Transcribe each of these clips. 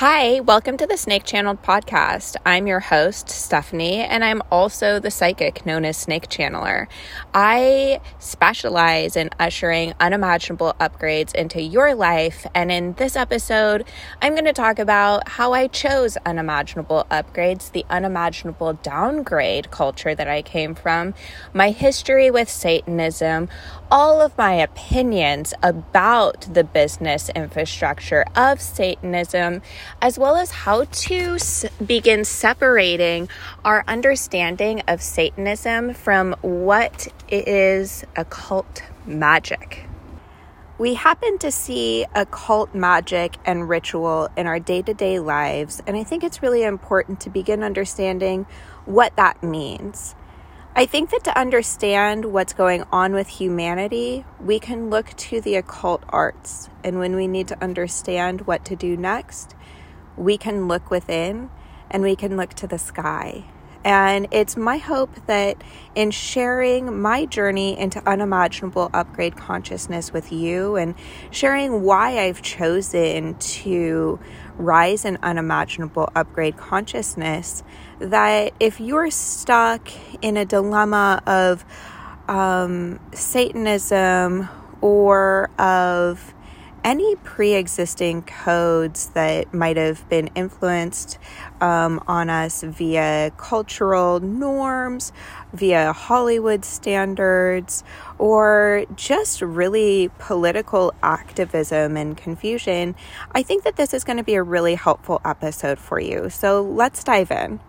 Hi, welcome to the Snake Channeled podcast. I'm your host, Stephanie, and I'm also the psychic known as Snake Channeler. I specialize in ushering unimaginable upgrades into your life, and in this episode, I'm going to talk about how I chose unimaginable upgrades, the unimaginable downgrade culture that I came from, my history with Satanism, all of my opinions about the business infrastructure of Satanism as well as how to s- begin separating our understanding of Satanism from what is occult magic. We happen to see occult magic and ritual in our day to day lives, and I think it's really important to begin understanding what that means. I think that to understand what's going on with humanity, we can look to the occult arts. And when we need to understand what to do next, we can look within and we can look to the sky. And it's my hope that in sharing my journey into unimaginable upgrade consciousness with you and sharing why I've chosen to rise in unimaginable upgrade consciousness, that if you're stuck in a dilemma of um, Satanism or of any pre existing codes that might have been influenced um, on us via cultural norms, via Hollywood standards, or just really political activism and confusion, I think that this is going to be a really helpful episode for you. So let's dive in.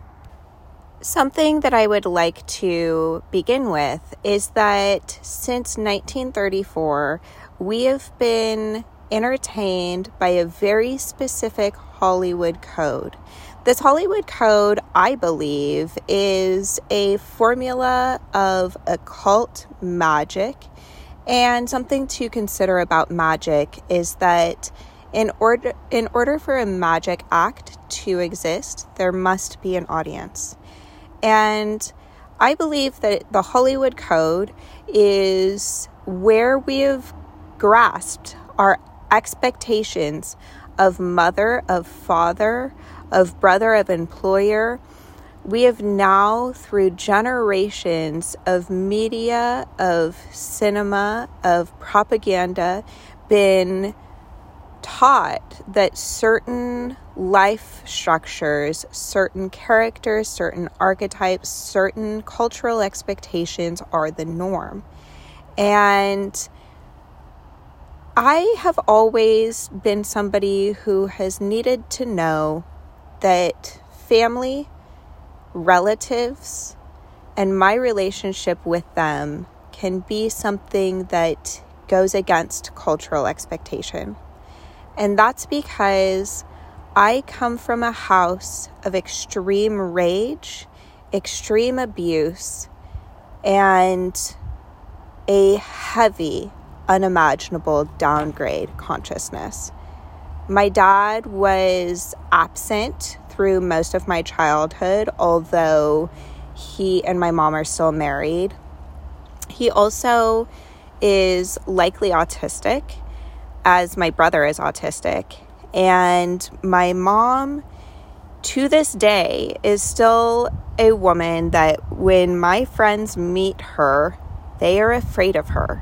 Something that I would like to begin with is that since 1934, we have been entertained by a very specific Hollywood code. This Hollywood code, I believe, is a formula of occult magic. And something to consider about magic is that in order in order for a magic act to exist, there must be an audience. And I believe that the Hollywood Code is where we have grasped our expectations of mother, of father, of brother, of employer. We have now, through generations of media, of cinema, of propaganda, been taught that certain life structures, certain characters, certain archetypes, certain cultural expectations are the norm. And I have always been somebody who has needed to know that family, relatives, and my relationship with them can be something that goes against cultural expectation. And that's because I come from a house of extreme rage, extreme abuse, and a heavy unimaginable downgrade consciousness. My dad was absent through most of my childhood, although he and my mom are still married. He also is likely autistic, as my brother is autistic. And my mom, to this day, is still a woman that when my friends meet her, they are afraid of her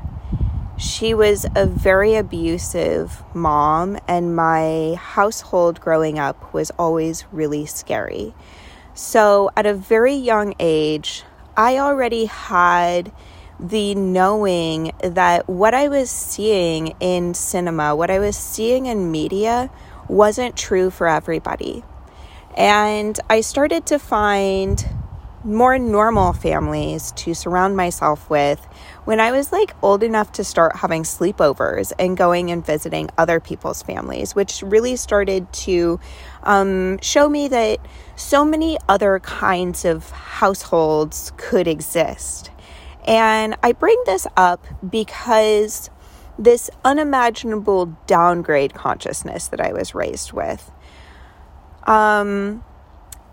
she was a very abusive mom, and my household growing up was always really scary. So, at a very young age, I already had the knowing that what I was seeing in cinema, what I was seeing in media, wasn't true for everybody. And I started to find more normal families to surround myself with when I was like old enough to start having sleepovers and going and visiting other people's families, which really started to um, show me that so many other kinds of households could exist. And I bring this up because this unimaginable downgrade consciousness that I was raised with. Um,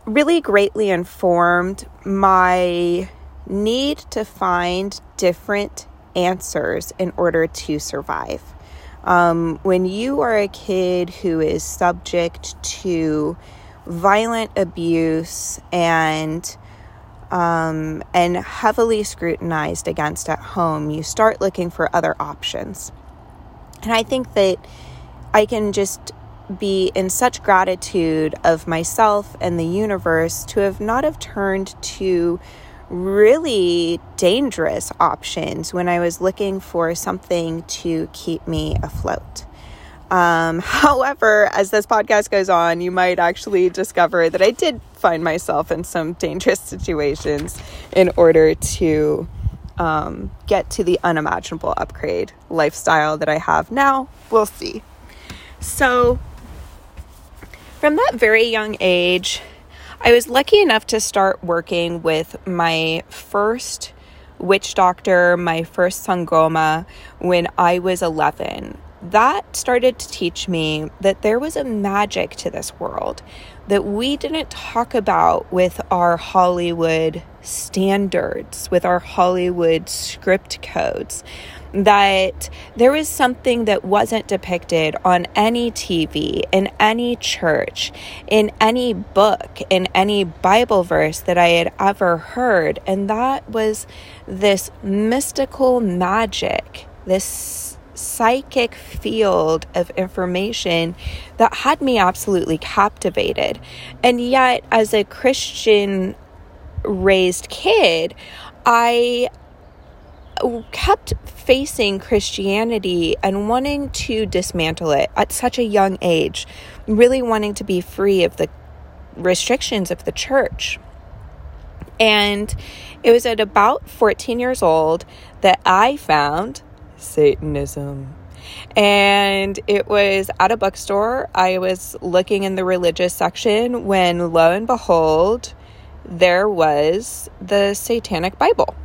really greatly informed my need to find different answers in order to survive. Um, when you are a kid who is subject to violent abuse and um, and heavily scrutinized against at home, you start looking for other options. And I think that I can just be in such gratitude of myself and the universe to have not have turned to really dangerous options when I was looking for something to keep me afloat. Um, however, as this podcast goes on, you might actually discover that I did find myself in some dangerous situations in order to um, get to the unimaginable upgrade lifestyle that I have now. We'll see. So, from that very young age, I was lucky enough to start working with my first witch doctor, my first sangoma, when I was 11. That started to teach me that there was a magic to this world that we didn't talk about with our Hollywood standards, with our Hollywood script codes that there was something that wasn't depicted on any TV, in any church, in any book, in any Bible verse that I had ever heard. And that was this mystical magic, this psychic field of information that had me absolutely captivated. And yet, as a Christian raised kid, I kept facing Christianity and wanting to dismantle it at such a young age, really wanting to be free of the restrictions of the church. And it was at about 14 years old that I found Satanism. And it was at a bookstore. I was looking in the religious section when lo and behold, there was the Satanic Bible.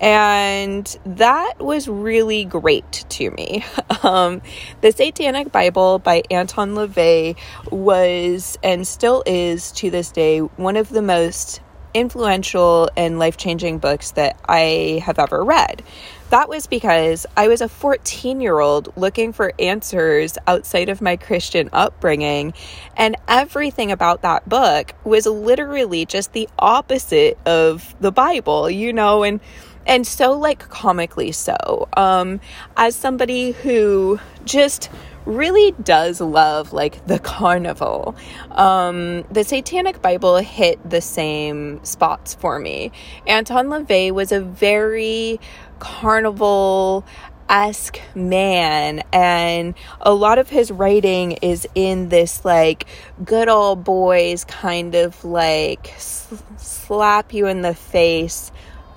And that was really great to me. Um, the Satanic Bible by Anton LaVey was and still is to this day one of the most influential and life changing books that I have ever read. That was because I was a 14 year old looking for answers outside of my Christian upbringing, and everything about that book was literally just the opposite of the Bible, you know, and and so like comically so. Um, as somebody who just really does love like the carnival. Um, the Satanic Bible hit the same spots for me. Anton LaVey was a very carnival esque man, and a lot of his writing is in this like good old boys kind of like slap you in the face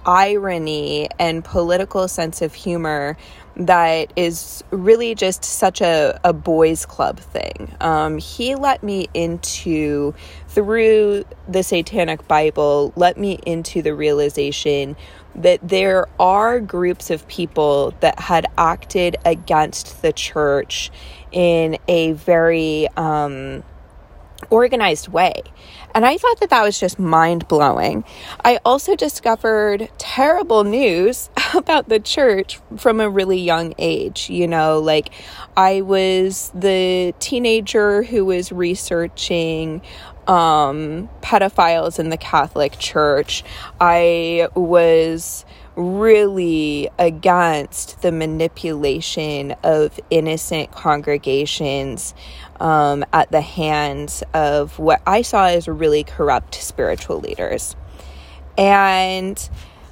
irony and political sense of humor that is really just such a, a boys club thing. Um, he let me into, through the Satanic Bible, let me into the realization that there are groups of people that had acted against the church in a very um, organized way. And I thought that that was just mind blowing. I also discovered terrible news about the church from a really young age. You know, like I was the teenager who was researching um, pedophiles in the Catholic Church. I was really against the manipulation of innocent congregations um, at the hands of what I saw as really corrupt spiritual leaders. And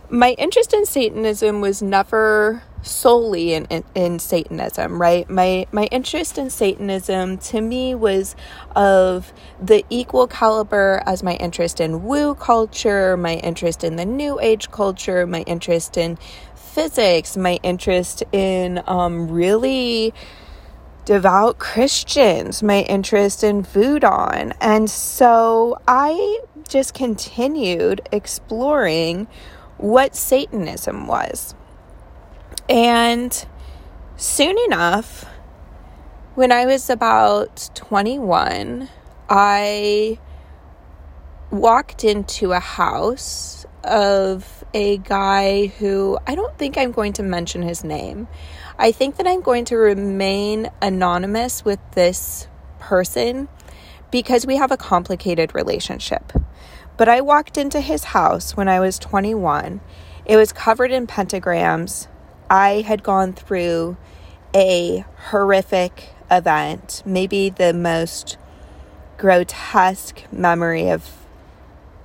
my interest in Satanism was never solely in, in, in, Satanism, right? My my interest in Satanism to me was of the equal caliber as my interest in woo culture, my interest in the new age culture, my interest in physics, my interest in um, really devout Christians, my interest in Voodoo. And so I just continued exploring what Satanism was. And soon enough, when I was about 21, I walked into a house of a guy who I don't think I'm going to mention his name. I think that I'm going to remain anonymous with this person because we have a complicated relationship. But I walked into his house when I was 21. It was covered in pentagrams. I had gone through a horrific event, maybe the most grotesque memory of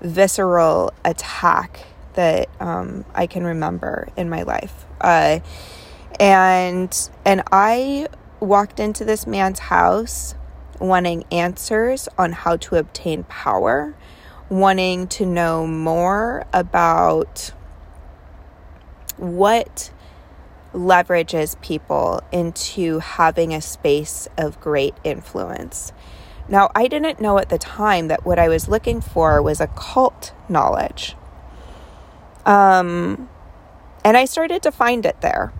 visceral attack that um, I can remember in my life. Uh, and and I walked into this man's house wanting answers on how to obtain power, wanting to know more about what leverages people into having a space of great influence. Now, I didn't know at the time that what I was looking for was occult knowledge. Um, and I started to find it there.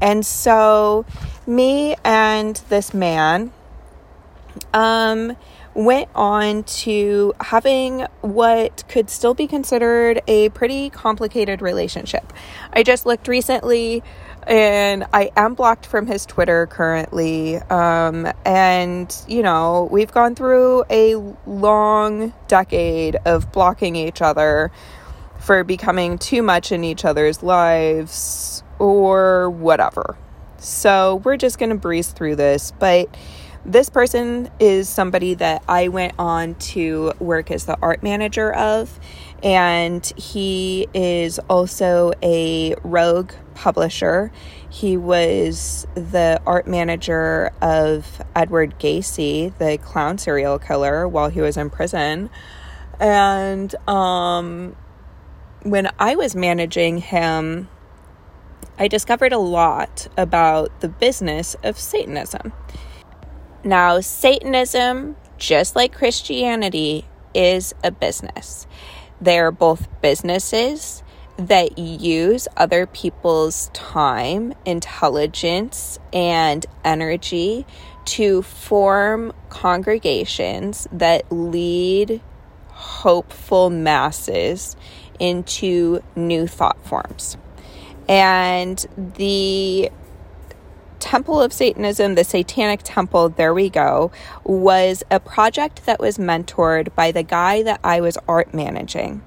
And so, me and this man um, went on to having what could still be considered a pretty complicated relationship. I just looked recently and I am blocked from his Twitter currently. Um, and, you know, we've gone through a long decade of blocking each other for becoming too much in each other's lives or whatever. So we're just going to breeze through this. But this person is somebody that I went on to work as the art manager of. And he is also a rogue publisher. He was the art manager of Edward Gacy, the clown serial killer, while he was in prison. And um, when I was managing him, I discovered a lot about the business of Satanism. Now, Satanism, just like Christianity, is a business. They're both businesses that use other people's time, intelligence, and energy to form congregations that lead hopeful masses into new thought forms. And the Temple of Satanism, the Satanic Temple, there we go, was a project that was mentored by the guy that I was art managing.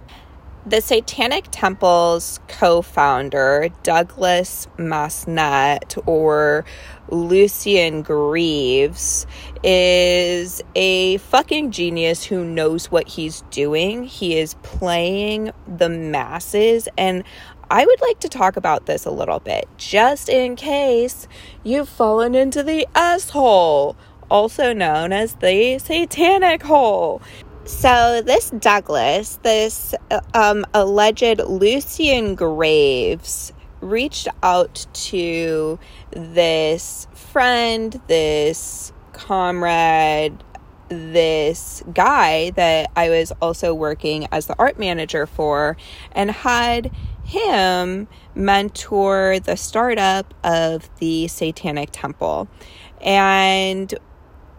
The Satanic Temple's co founder, Douglas Mesner, or Lucien Greaves, is a fucking genius who knows what he's doing. He is playing the masses, and I would like to talk about this a little bit, just in case you've fallen into the asshole, also known as the satanic hole. So, this Douglas, this um, alleged Lucien Graves, reached out to this friend, this comrade, this guy that I was also working as the art manager for, and had him mentor the startup of the Satanic Temple. And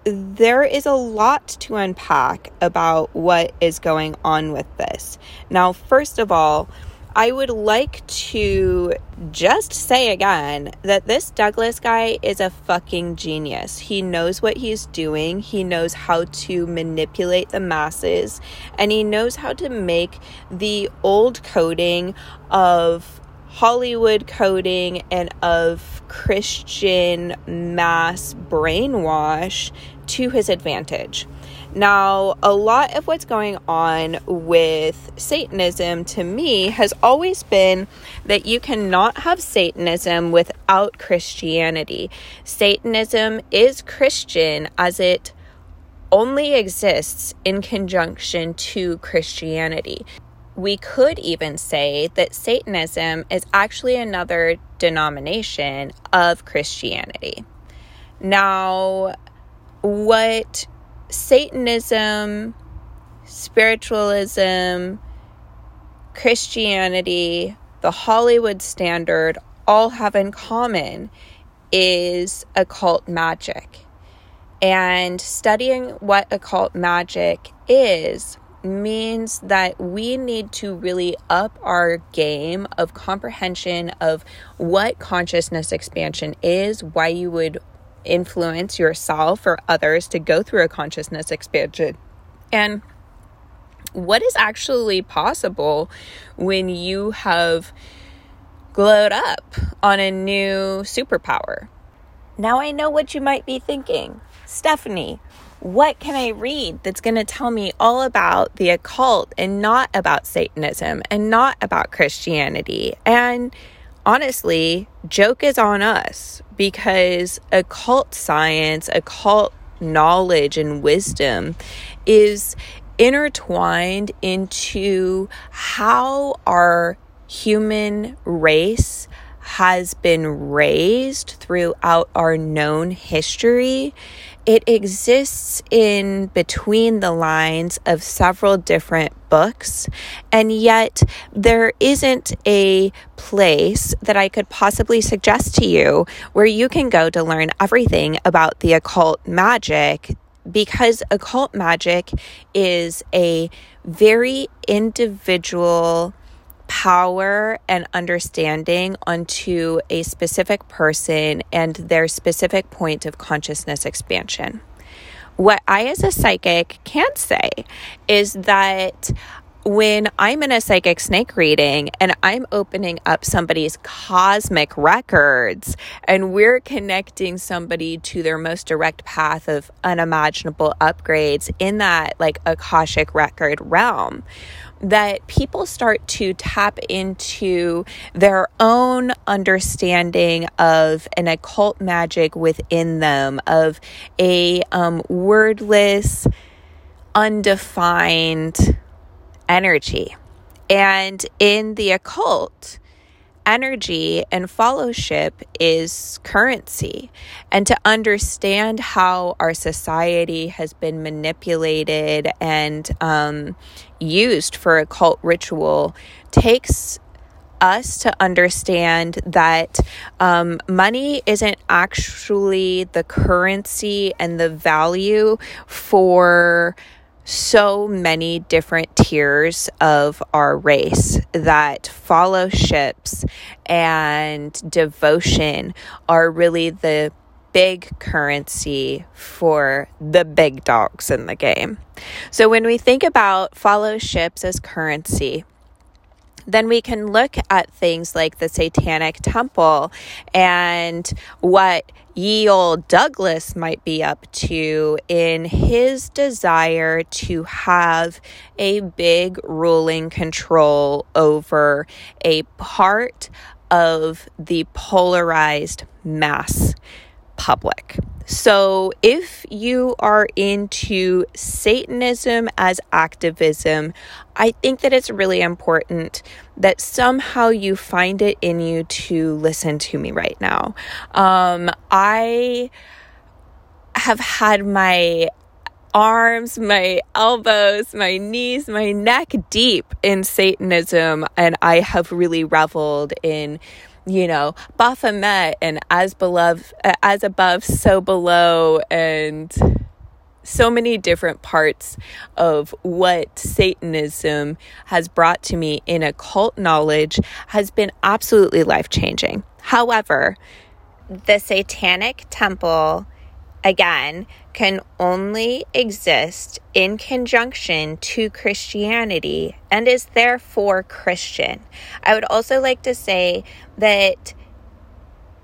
there is a lot to unpack about what is going on with this. Now, first of all, I would like to just say again that this Douglas guy is a fucking genius. He knows what he's doing, he knows how to manipulate the masses, and he knows how to make the old coding of Hollywood coding and of Christian mass brainwash to his advantage. Now, a lot of what's going on with Satanism to me has always been that you cannot have Satanism without Christianity. Satanism is Christian as it only exists in conjunction to Christianity. We could even say that Satanism is actually another denomination of Christianity. Now, what Satanism, spiritualism, Christianity, the Hollywood standard all have in common is occult magic. And studying what occult magic is means that we need to really up our game of comprehension of what consciousness expansion is, why you would influence yourself or others to go through a consciousness expansion, and what is actually possible when you have glowed up on a new superpower. Now I know what you might be thinking. Stephanie, what can I read that's going to tell me all about the occult and not about Satanism and not about Christianity? And honestly, joke is on us because occult science, occult knowledge, and wisdom is intertwined into how our human race has been raised throughout our known history. It exists in between the lines of several different books, and yet there isn't a place that I could possibly suggest to you where you can go to learn everything about the occult magic because occult magic is a very individual power and understanding onto a specific person and their specific point of consciousness expansion. What I, as a psychic, can say is that when I'm in a psychic snake reading and I'm opening up somebody's cosmic records and we're connecting somebody to their most direct path of unimaginable upgrades in that like Akashic record realm, that people start to tap into their own understanding of an occult magic within them, of a um, wordless, undefined energy. And in the occult, energy and fellowship is currency. And to understand how our society has been manipulated and um, used for occult ritual takes us to understand that um, money isn't actually the currency and the value for so many different tiers of our race that fellowships and devotion are really the big currency for the big dogs in the game. So when we think about fellowships as currency, then we can look at things like the Satanic Temple and what ye old Douglas might be up to in his desire to have a big ruling control over a part of the polarized mass public. So, if you are into Satanism as activism, I think that it's really important that somehow you find it in you to listen to me right now. Um, I have had my arms, my elbows, my knees, my neck deep in Satanism, and I have really reveled in you know, Baphomet and as beloved, uh, as above, so below, and so many different parts of what Satanism has brought to me in occult knowledge has been absolutely life changing. However, the Satanic Temple again, can only exist in conjunction to Christianity and is therefore Christian. I would also like to say that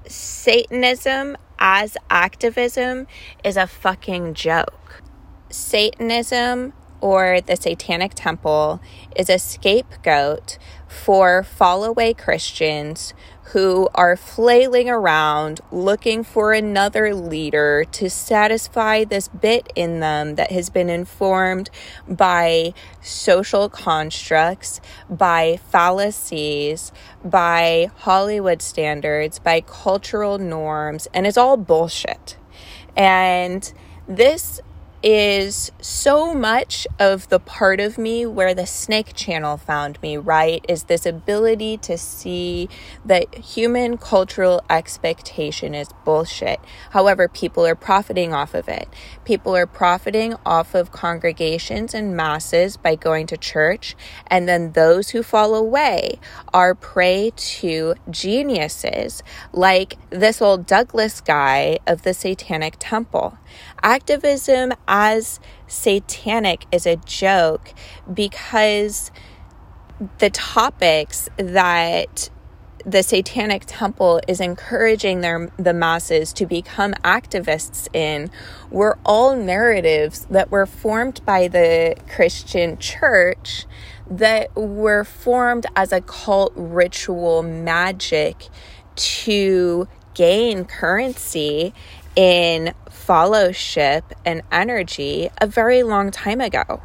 Satanism as activism is a fucking joke. Satanism or the Satanic Temple is a scapegoat for fall away Christians who are flailing around looking for another leader to satisfy this bit in them that has been informed by social constructs, by fallacies, by Hollywood standards, by cultural norms, and it's all bullshit. And this is so much of the part of me where the snake channel found me, right? Is this ability to see that human cultural expectation is bullshit. However, people are profiting off of it. People are profiting off of congregations and masses by going to church, and then those who fall away are prey to geniuses like this old Douglas guy of the Satanic Temple. Activism as satanic is a joke because the topics that the satanic temple is encouraging their the masses to become activists in were all narratives that were formed by the Christian church that were formed as a cult ritual magic to gain currency in fellowship and energy a very long time ago.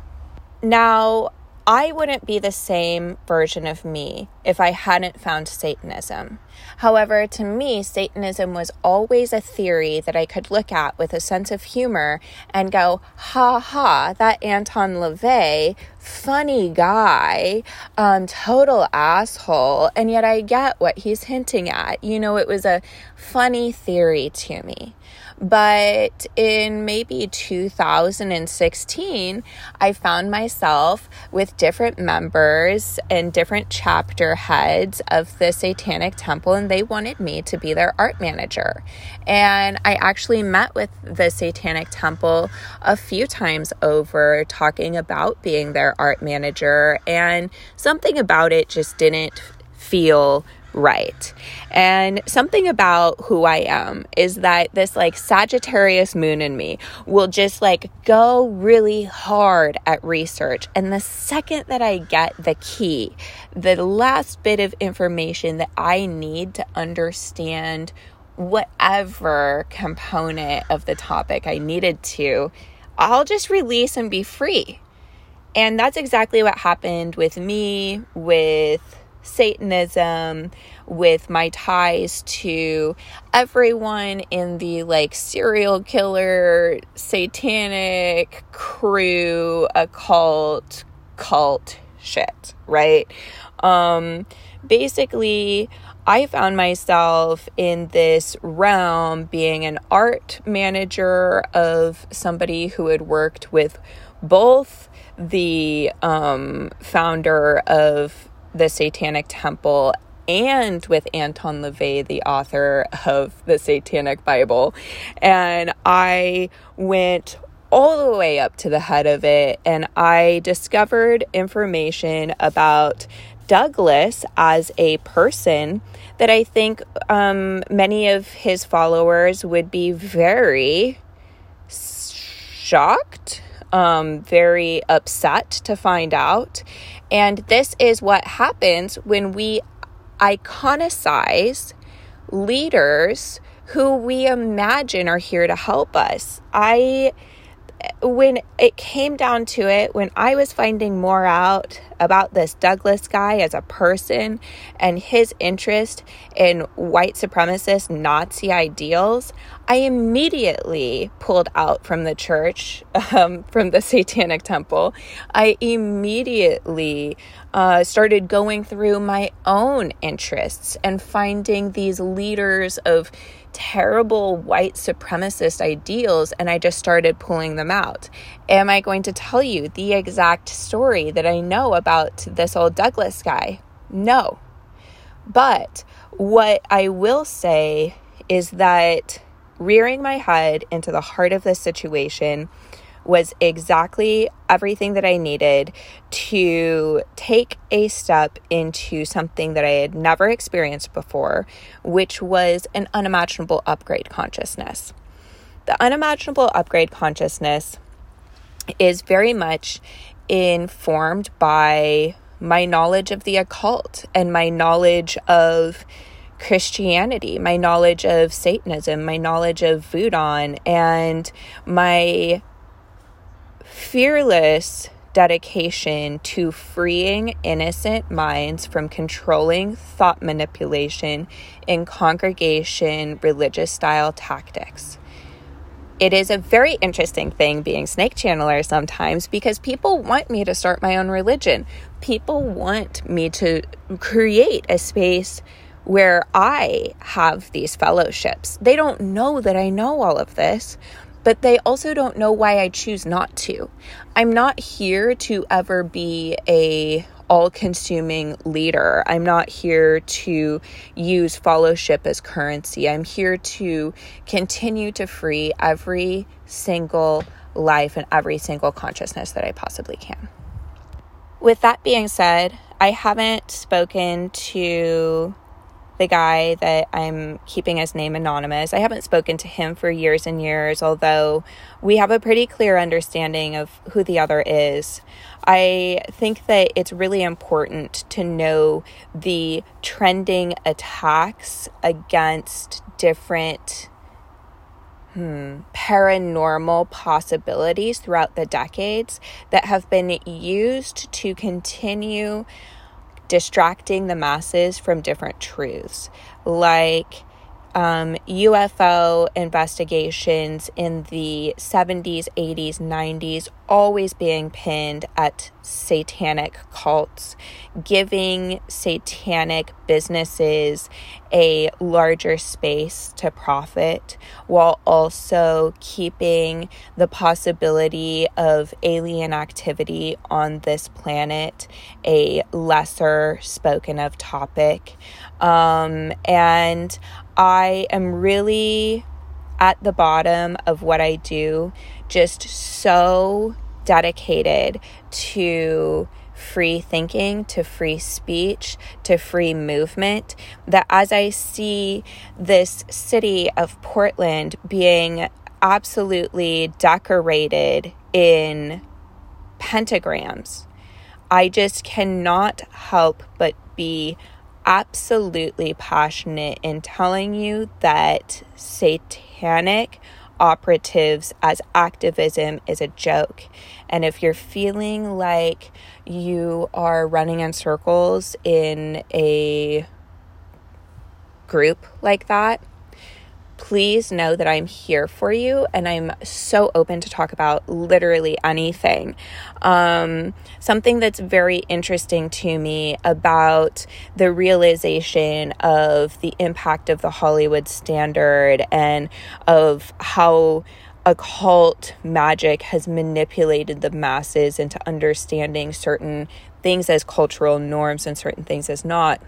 Now, I wouldn't be the same version of me if I hadn't found Satanism. However, to me, Satanism was always a theory that I could look at with a sense of humor and go, ha ha, that Anton LaVey, funny guy, um, total asshole. And yet I get what he's hinting at. You know, it was a funny theory to me. But in maybe 2016, I found myself with different members and different chapter heads of the Satanic Temple, and they wanted me to be their art manager. And I actually met with the Satanic Temple a few times over talking about being their art manager, and something about it just didn't feel right. And something about who I am is that this like Sagittarius moon in me will just like go really hard at research. And the second that I get the key, the last bit of information that I need to understand whatever component of the topic I needed to, I'll just release and be free. And that's exactly what happened with me, with Satanism, with my ties to everyone in the like serial killer, satanic crew, occult, cult shit, right? Um, basically, I found myself in this realm being an art manager of somebody who had worked with both the um, founder of the Satanic Temple and with Anton LaVey, the author of the Satanic Bible. And I went all the way up to the head of it and I discovered information about Douglas as a person that I think um, many of his followers would be very shocked, um, very upset to find out. And this is what happens when we iconicize leaders who we imagine are here to help us. I when it came down to it, when I was finding more out about this Douglas guy as a person and his interest in white supremacist Nazi ideals, I immediately pulled out from the church, um, from the Satanic Temple. I immediately uh, started going through my own interests and finding these leaders of terrible white supremacist ideals and I just started pulling them out. Am I going to tell you the exact story that I know about this old Douglas guy? No. But what I will say is that rearing my head into the heart of this situation was exactly everything that I needed to take a step into something that I had never experienced before, which was an unimaginable upgrade consciousness. The unimaginable upgrade consciousness is very much informed by my knowledge of the occult and my knowledge of Christianity, my knowledge of Satanism, my knowledge of voodoo, and my fearless dedication to freeing innocent minds from controlling thought manipulation in congregation religious style tactics. it is a very interesting thing being snake channeler sometimes because people want me to start my own religion. People want me to create a space where I have these fellowships. They don't know that I know all of this, but they also don't know why I choose not to. I'm not here to ever be a all consuming leader. I'm not here to use fellowship as currency. I'm here to continue to free every single life and every single consciousness that I possibly can. With that being said, I haven't spoken to the guy that I'm keeping his name anonymous. I haven't spoken to him for years and years, although we have a pretty clear understanding of who the other is. I think that it's really important to know the trending attacks against different hmm, paranormal possibilities throughout the decades that have been used to continue distracting the masses from different truths, like um, UFO investigations in the 70s, 80s, 90s, always being pinned at satanic cults, giving satanic businesses a larger space to profit while also keeping the possibility of alien activity on this planet a lesser spoken of topic. Um, and I am really at the bottom of what I do, just so dedicated to free thinking, to free speech, to free movement, that as I see this city of Portland being absolutely decorated in pentagrams, I just cannot help but be absolutely passionate in telling you that satanic operatives as activism is a joke. And if you're feeling like you are running in circles in a group like that, please know that I'm here for you and I'm so open to talk about literally anything. Um, something that's very interesting to me about the realization of the impact of the Hollywood standard and of how occult magic has manipulated the masses into understanding certain things as cultural norms and certain things as not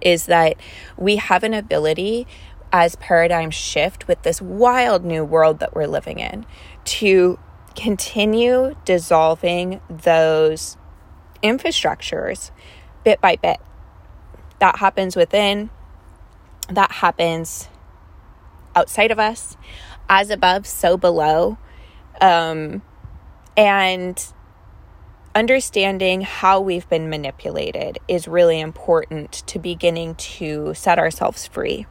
is that we have an ability as paradigms shift with this wild new world that we're living in to continue dissolving those infrastructures bit by bit. That happens within, that happens outside of us, as above, so below. Um, and understanding how we've been manipulated is really important to beginning to set ourselves free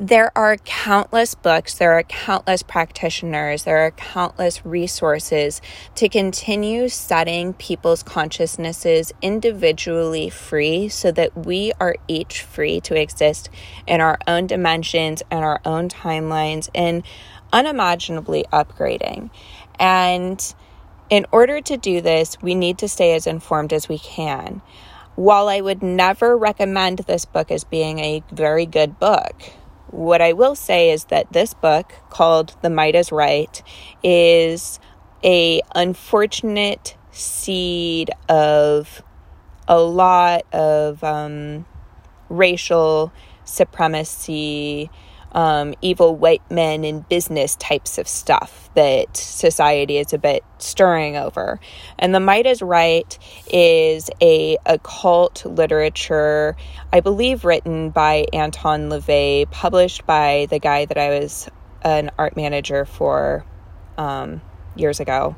there are countless books, there are countless practitioners, there are countless resources to continue setting people's consciousnesses individually free so that we are each free to exist in our own dimensions and our own timelines and unimaginably upgrading. And in order to do this, we need to stay as informed as we can. While I would never recommend this book as being a very good book, what I will say is that this book called The Might is Right is a unfortunate seed of a lot of um, racial supremacy um, evil white men in business types of stuff that society is a bit stirring over. And The Might is Right is a occult literature, I believe written by Anton LaVey, published by the guy that I was an art manager for um, years ago.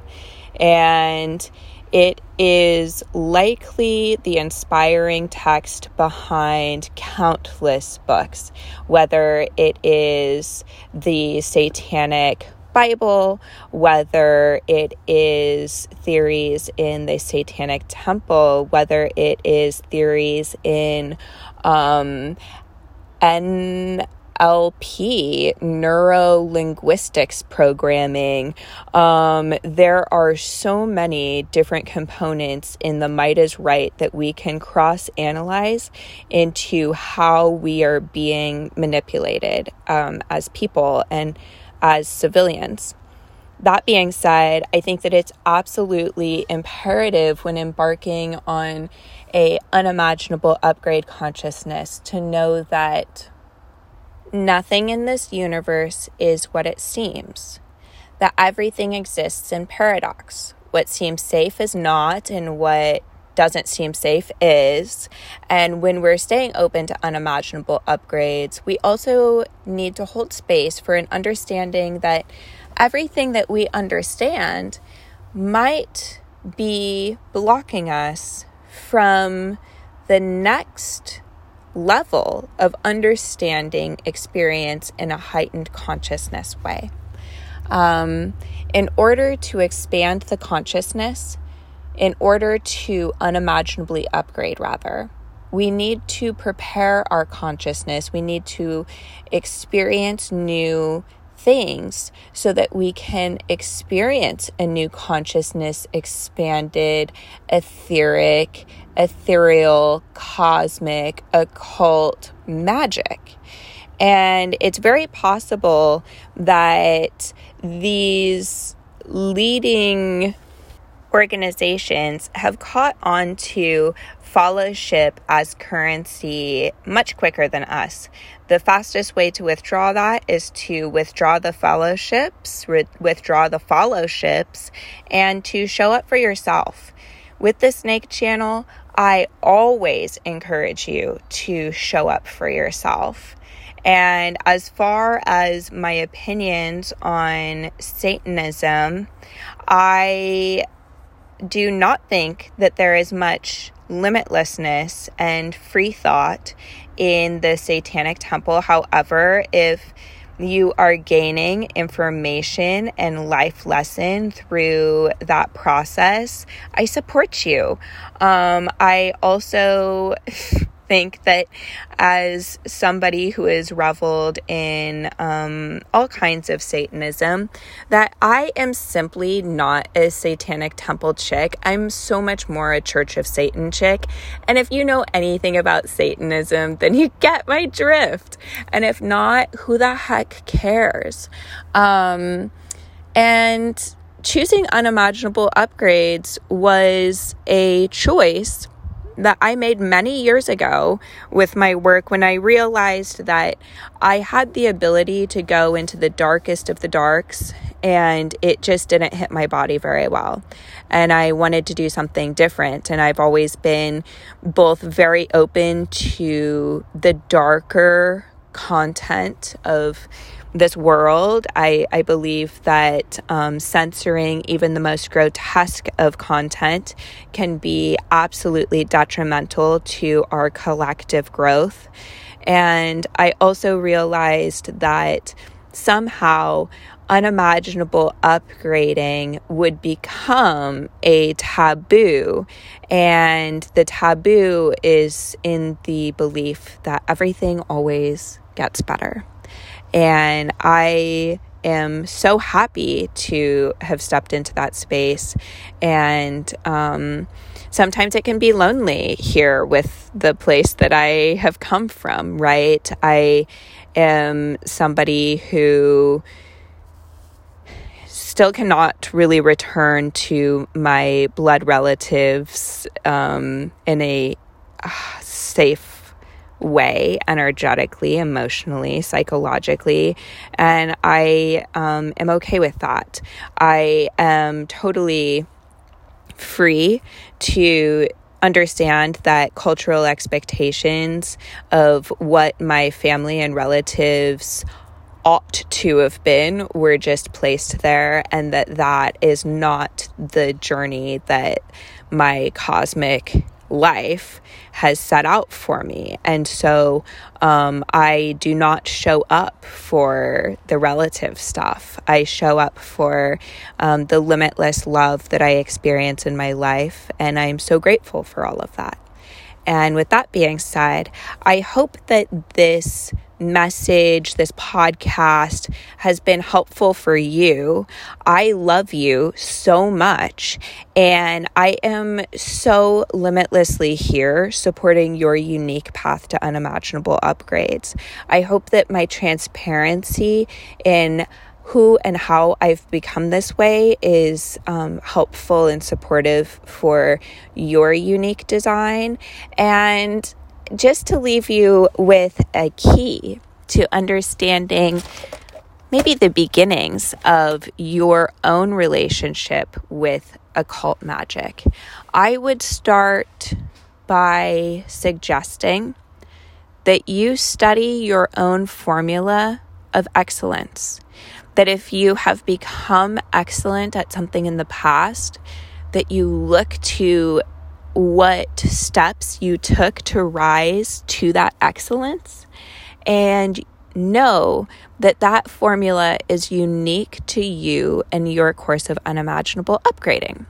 And it is likely the inspiring text behind countless books, whether it is the Satanic Bible, whether it is theories in the Satanic Temple, whether it is theories in um, N NLP, neuro linguistics programming. Um, there are so many different components in the might is right that we can cross analyze into how we are being manipulated um, as people and as civilians. That being said, I think that it's absolutely imperative when embarking on a unimaginable upgrade consciousness to know that nothing in this universe is what it seems. That everything exists in paradox. What seems safe is not, and what doesn't seem safe is. And when we're staying open to unimaginable upgrades, we also need to hold space for an understanding that everything that we understand might be blocking us from the next level of understanding experience in a heightened consciousness way. Um, in order to expand the consciousness, in order to unimaginably upgrade, rather, we need to prepare our consciousness. We need to experience new things so that we can experience a new consciousness, expanded, etheric, ethereal, cosmic, occult magic. And it's very possible that these leading organizations have caught on to fellowship as currency much quicker than us. The fastest way to withdraw that is to withdraw the fellowships, re- withdraw the fellowships, and to show up for yourself. With the Snake Channel, I always encourage you to show up for yourself. And as far as my opinions on Satanism, I do not think that there is much limitlessness and free thought in the Satanic Temple. However, if you are gaining information and life lesson through that process, I support you. Um, I also think that as somebody who has reveled in um, all kinds of Satanism, that I am simply not a satanic temple chick. I'm so much more a Church of Satan chick. And if you know anything about Satanism, then you get my drift. And if not, who the heck cares? Um, and choosing unimaginable upgrades was a choice that I made many years ago with my work when I realized that I had the ability to go into the darkest of the darks and it just didn't hit my body very well. And I wanted to do something different. And I've always been both very open to the darker content of this world. I, I believe that um, censoring even the most grotesque of content can be absolutely detrimental to our collective growth. And I also realized that somehow unimaginable upgrading would become a taboo. And the taboo is in the belief that everything always gets better. And I am so happy to have stepped into that space. And um, sometimes it can be lonely here with the place that I have come from, right? I am somebody who still cannot really return to my blood relatives um, in a uh, safe way energetically, emotionally, psychologically. And I um, am okay with that. I am totally free to understand that cultural expectations of what my family and relatives ought to have been were just placed there and that that is not the journey that my cosmic life has set out for me. And so um, I do not show up for the relative stuff. I show up for um, the limitless love that I experience in my life. And I'm so grateful for all of that. And with that being said, I hope that this message, this podcast has been helpful for you. I love you so much. And I am so limitlessly here supporting your unique path to unimaginable upgrades. I hope that my transparency in who and how I've become this way is um, helpful and supportive for your unique design. And just to leave you with a key to understanding maybe the beginnings of your own relationship with occult magic, I would start by suggesting that you study your own formula of excellence. That if you have become excellent at something in the past, that you look to what steps you took to rise to that excellence and know that that formula is unique to you and your course of unimaginable upgrading.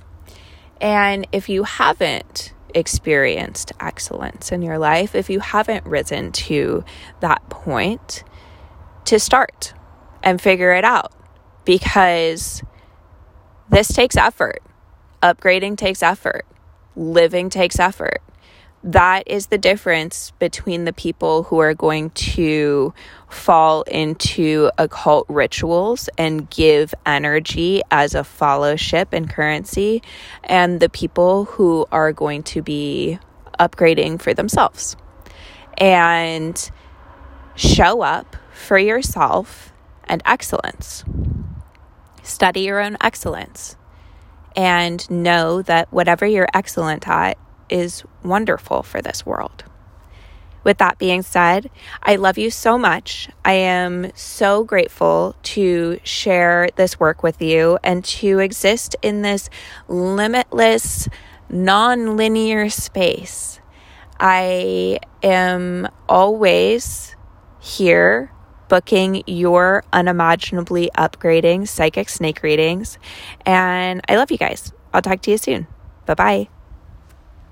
And if you haven't experienced excellence in your life, if you haven't risen to that point, to start and figure it out because this takes effort. Upgrading takes effort living takes effort. That is the difference between the people who are going to fall into occult rituals and give energy as a fellowship and currency, and the people who are going to be upgrading for themselves. And show up for yourself and excellence. Study your own excellence and know that whatever you're excellent at is wonderful for this world. With that being said, I love you so much. I am so grateful to share this work with you and to exist in this limitless, non linear space. I am always here booking your unimaginably upgrading psychic snake readings. And I love you guys. I'll talk to you soon. Bye bye.